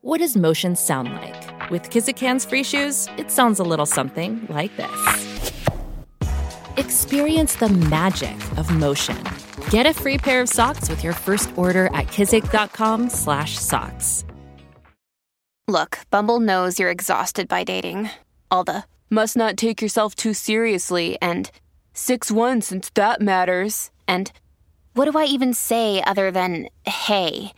What does motion sound like? With Kizikans free shoes, it sounds a little something like this. Experience the magic of motion. Get a free pair of socks with your first order at kizik.com/socks. Look, Bumble knows you're exhausted by dating. All the must not take yourself too seriously and 6-1 since that matters. And what do I even say other than hey?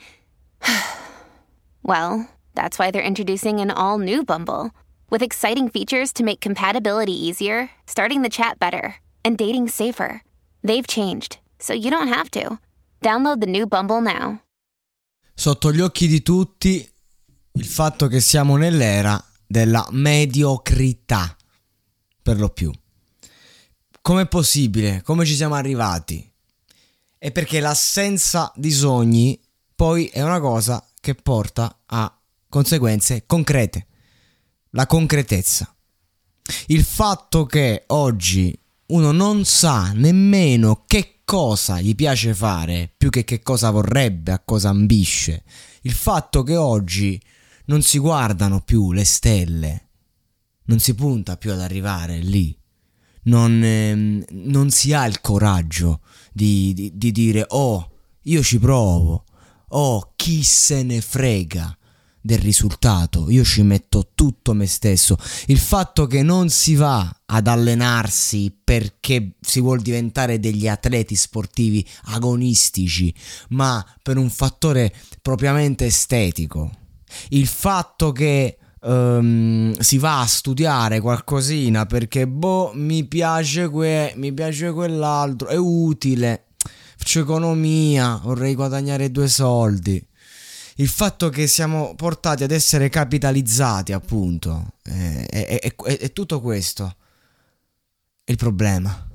Well, that's why they're introducing an all new Bumble with exciting features to make compatibility easier, starting the chat better, and dating safer. They've changed, so you don't have to. Download the new Bumble now. Sotto gli occhi di tutti il fatto che siamo nell'era della mediocrità, per lo più. Com'è possibile? Come ci siamo arrivati? È perché l'assenza di sogni poi è una cosa che porta a conseguenze concrete. La concretezza. Il fatto che oggi uno non sa nemmeno che cosa gli piace fare, più che che cosa vorrebbe, a cosa ambisce. Il fatto che oggi non si guardano più le stelle, non si punta più ad arrivare lì, non, ehm, non si ha il coraggio di, di, di dire oh, io ci provo, oh, chi se ne frega del risultato, io ci metto tutto me stesso. Il fatto che non si va ad allenarsi perché si vuol diventare degli atleti sportivi agonistici, ma per un fattore propriamente estetico. Il fatto che um, si va a studiare qualcosina perché boh, mi piace que, mi piace quell'altro, è utile. Faccio economia, vorrei guadagnare due soldi il fatto che siamo portati ad essere capitalizzati, appunto, è, è, è, è tutto questo. È il problema.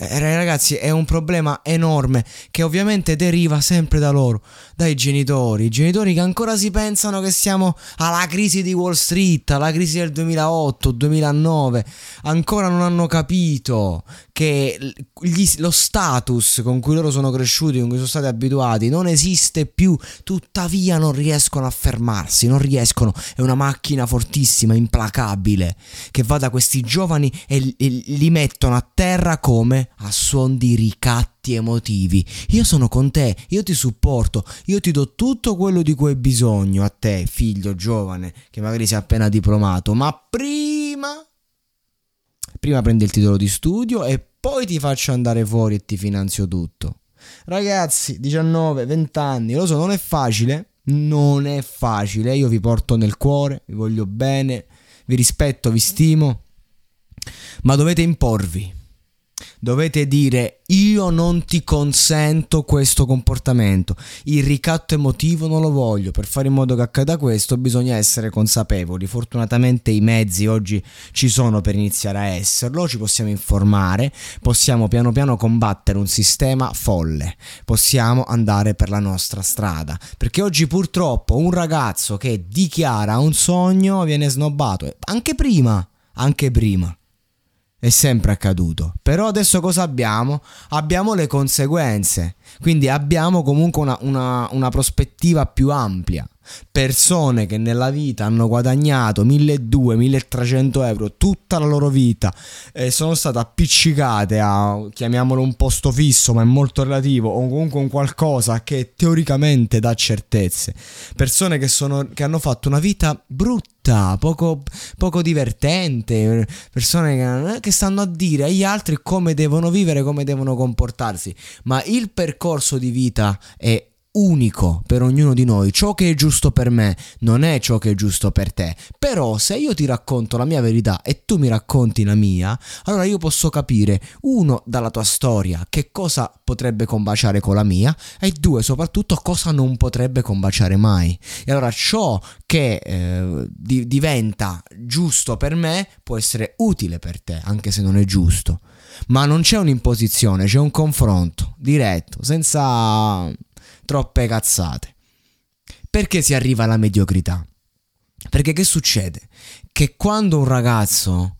Eh, ragazzi, è un problema enorme che ovviamente deriva sempre da loro, dai genitori. I genitori che ancora si pensano che siamo alla crisi di Wall Street, alla crisi del 2008-2009, ancora non hanno capito che gli, lo status con cui loro sono cresciuti, con cui sono stati abituati, non esiste più. Tuttavia non riescono a fermarsi, non riescono. È una macchina fortissima, implacabile, che va da questi giovani e, e li mettono a terra come a suon di ricatti emotivi. Io sono con te, io ti supporto, io ti do tutto quello di cui hai bisogno a te, figlio giovane, che magari sei appena diplomato, ma prima... Prima prendi il titolo di studio e poi ti faccio andare fuori e ti finanzio tutto. Ragazzi, 19, 20 anni, lo so, non è facile, non è facile, io vi porto nel cuore, vi voglio bene, vi rispetto, vi stimo, ma dovete imporvi dovete dire io non ti consento questo comportamento, il ricatto emotivo non lo voglio, per fare in modo che accada questo bisogna essere consapevoli, fortunatamente i mezzi oggi ci sono per iniziare a esserlo, ci possiamo informare, possiamo piano piano combattere un sistema folle, possiamo andare per la nostra strada, perché oggi purtroppo un ragazzo che dichiara un sogno viene snobbato, anche prima, anche prima. È sempre accaduto. Però adesso cosa abbiamo? Abbiamo le conseguenze. Quindi abbiamo comunque una, una, una prospettiva più ampia persone che nella vita hanno guadagnato 1200-1300 euro tutta la loro vita e sono state appiccicate a, chiamiamolo un posto fisso ma è molto relativo o comunque un qualcosa che teoricamente dà certezze. Persone che, sono, che hanno fatto una vita brutta poco, poco divertente persone che, che stanno a dire agli altri come devono vivere come devono comportarsi. Ma il percorso di vita è unico per ognuno di noi. Ciò che è giusto per me non è ciò che è giusto per te. Però se io ti racconto la mia verità e tu mi racconti la mia, allora io posso capire, uno, dalla tua storia, che cosa potrebbe combaciare con la mia e due, soprattutto, cosa non potrebbe combaciare mai. E allora ciò che eh, di- diventa giusto per me può essere utile per te, anche se non è giusto. Ma non c'è un'imposizione, c'è un confronto diretto, senza troppe cazzate. Perché si arriva alla mediocrità? Perché che succede? Che quando un ragazzo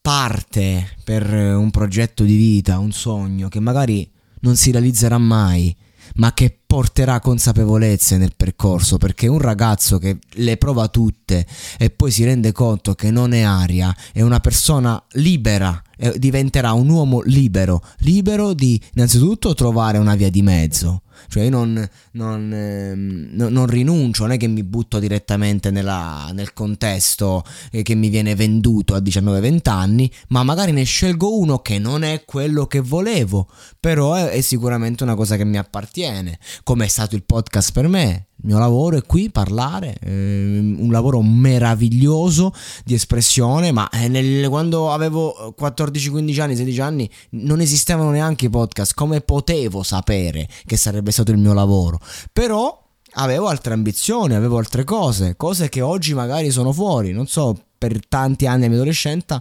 parte per un progetto di vita, un sogno che magari non si realizzerà mai, ma che porterà consapevolezze nel percorso, perché un ragazzo che le prova tutte e poi si rende conto che non è aria, è una persona libera, diventerà un uomo libero, libero di innanzitutto trovare una via di mezzo, cioè io non, non, ehm, non, rinuncio, non è che mi butto direttamente nella, nel contesto eh, che mi viene venduto a 19-20 anni, ma magari ne scelgo uno che non è quello che volevo, però è, è sicuramente una cosa che mi appartiene, come è stato il podcast per me. Il mio lavoro è qui parlare, eh, un lavoro meraviglioso di espressione, ma eh, nel, quando avevo 14, 15 anni, 16 anni non esistevano neanche i podcast, come potevo sapere che sarebbe stato il mio lavoro? Però avevo altre ambizioni, avevo altre cose, cose che oggi magari sono fuori, non so, per tanti anni mia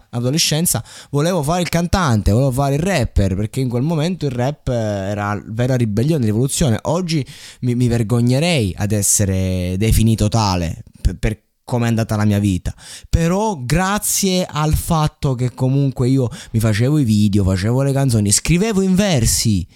adolescenza volevo fare il cantante, volevo fare il rapper, perché in quel momento il rap era vera ribellione, rivoluzione. Oggi mi, mi vergognerei ad essere definito tale per, per come è andata la mia vita. Però grazie al fatto che comunque io mi facevo i video, facevo le canzoni, scrivevo in versi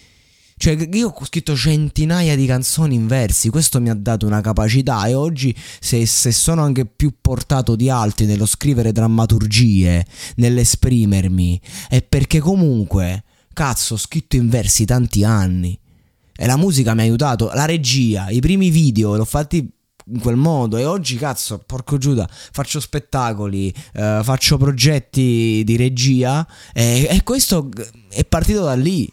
cioè, io ho scritto centinaia di canzoni in versi, questo mi ha dato una capacità e oggi se, se sono anche più portato di altri nello scrivere drammaturgie, nell'esprimermi, è perché comunque, cazzo, ho scritto in versi tanti anni. E la musica mi ha aiutato, la regia, i primi video l'ho fatti in quel modo e oggi cazzo porco Giuda faccio spettacoli eh, faccio progetti di regia e, e questo è partito da lì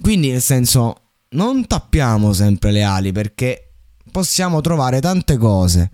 quindi nel senso, non tappiamo sempre le ali perché possiamo trovare tante cose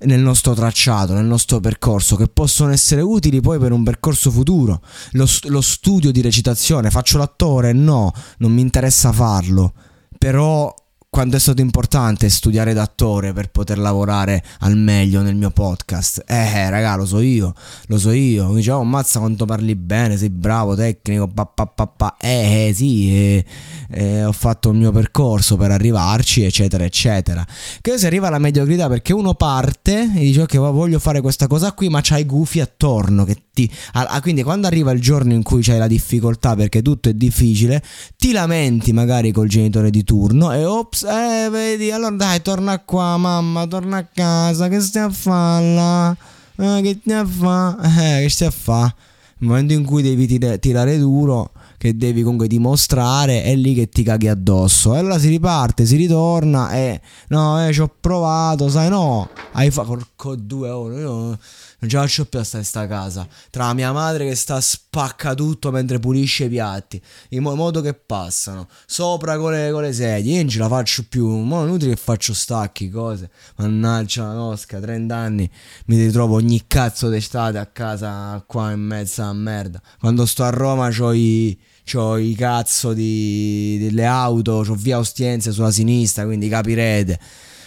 nel nostro tracciato, nel nostro percorso, che possono essere utili poi per un percorso futuro. Lo, lo, studio di recitazione, faccio l'attore? No, non mi interessa farlo. Però quanto è stato importante studiare d'attore per poter lavorare al meglio nel mio podcast. Eh, raga, lo so io, lo so io. Mi dicevo, oh, mazza quanto parli bene, sei bravo, tecnico, pa, pa, pa, pa. Eh, eh sì, eh, eh, ho fatto il mio percorso per arrivarci, eccetera, eccetera. Che si arriva alla mediocrità perché uno parte e dice, ok, voglio fare questa cosa qui, ma c'hai gufi attorno che ti... Ah, quindi quando arriva il giorno in cui c'hai la difficoltà perché tutto è difficile, ti lamenti magari col genitore di turno e ops, eh, vedi, allora dai, torna qua, mamma, torna a casa, che stai a fare là? Eh, che stai a fare? Eh, che stai a fare? Nel momento in cui devi tir- tirare duro, che devi comunque dimostrare, è lì che ti caghi addosso. E allora si riparte, si ritorna e no, eh, ci ho provato, sai, no, hai fatto, porco due ore, io non ce la faccio più a stare in sta casa. Tra mia madre che sta spacca tutto mentre pulisce i piatti, in modo che passano, sopra con le, con le sedie, io non ce la faccio più, ma è inutile che faccio stacchi, cose. Mannaggia la nosca, 30 anni, mi ritrovo ogni cazzo d'estate a casa qua in mezzo a merda. Quando sto a Roma c'ho i c'ho i cazzo di, delle auto, c'ho via Ostiense sulla sinistra, quindi capirete.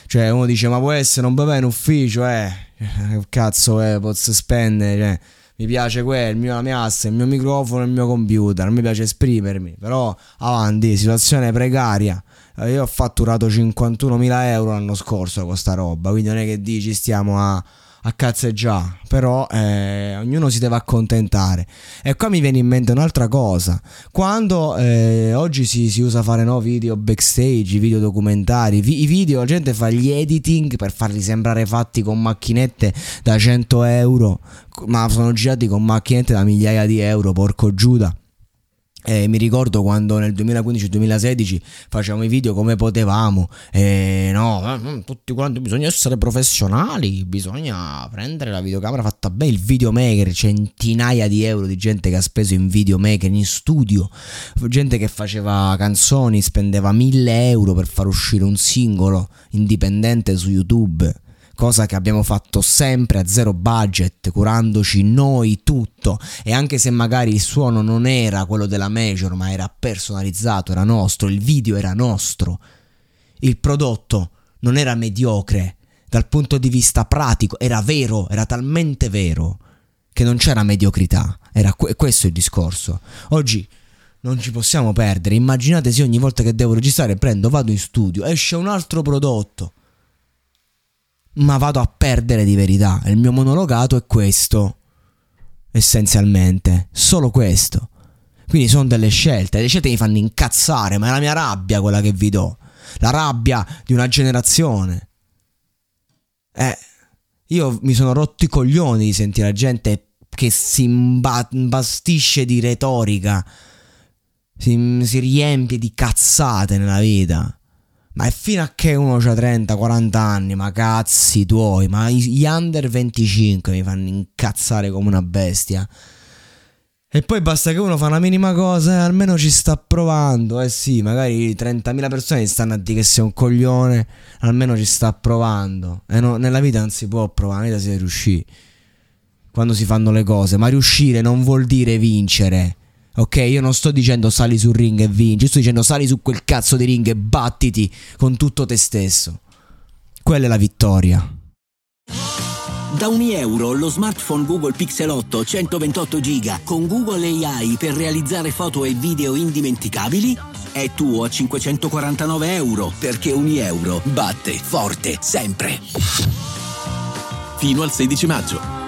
Cioè, uno dice, ma può essere un bebè in ufficio, eh. Cazzo, eh, posso spendere, cioè. Mi piace quello, il mio, la mia asse, il mio microfono, il mio computer, non mi piace esprimermi, però avanti, situazione precaria. Eh, io ho fatturato 51.000 euro l'anno scorso con sta roba, quindi non è che dici stiamo a a cazzeggiare, però eh, ognuno si deve accontentare. E qua mi viene in mente un'altra cosa, quando eh, oggi si, si, usa fare no, video backstage, video documentari, vi, i video la gente fa gli editing per farli sembrare fatti con macchinette da 100 euro, ma sono girati con macchinette da migliaia di euro, porco Giuda. Eh, mi ricordo quando nel 2015-2016 facevamo i video come potevamo, eh, no, tutti quanti bisogna essere professionali, bisogna prendere la videocamera fatta bene, il videomaker, centinaia di euro di gente che ha speso in videomaker in studio, gente che faceva canzoni, spendeva mille euro per far uscire un singolo indipendente su YouTube cosa che abbiamo fatto sempre a zero budget, curandoci noi tutto. E anche se magari il suono non era quello della major ma era personalizzato, era nostro, il video era nostro, il prodotto non era mediocre dal punto di vista pratico, era vero, era talmente vero che non c'era mediocrità, era que- questo il discorso. Oggi non ci possiamo perdere, immaginate se ogni volta che devo registrare prendo, vado in studio, esce un altro prodotto ma vado a perdere di verità. Il mio monologato è questo, essenzialmente, solo questo. Quindi sono delle scelte, le scelte mi fanno incazzare, ma è la mia rabbia quella che vi do, la rabbia di una generazione. Eh, io mi sono rotto i coglioni di sentire la gente che si imbastisce di retorica, si, si riempie di cazzate nella vita. Ma è fino a che uno ha 30, 40 anni, ma cazzi tuoi, ma gli under 25 mi fanno incazzare come una bestia. E poi basta che uno fa una minima cosa e almeno ci sta provando. Eh sì, magari 30.000 persone stanno a dire che sei un coglione, almeno ci sta provando. E no, nella vita non si può provare, nella vita si riuscire. Quando si fanno le cose, ma riuscire non vuol dire vincere. Ok, io non sto dicendo sali sul ring e vinci, sto dicendo sali su quel cazzo di ring e battiti con tutto te stesso. Quella è la vittoria. Da ogni euro lo smartphone Google Pixel 8 128 GB con Google AI per realizzare foto e video indimenticabili è tuo a 549 euro perché ogni euro batte forte sempre. Fino al 16 maggio.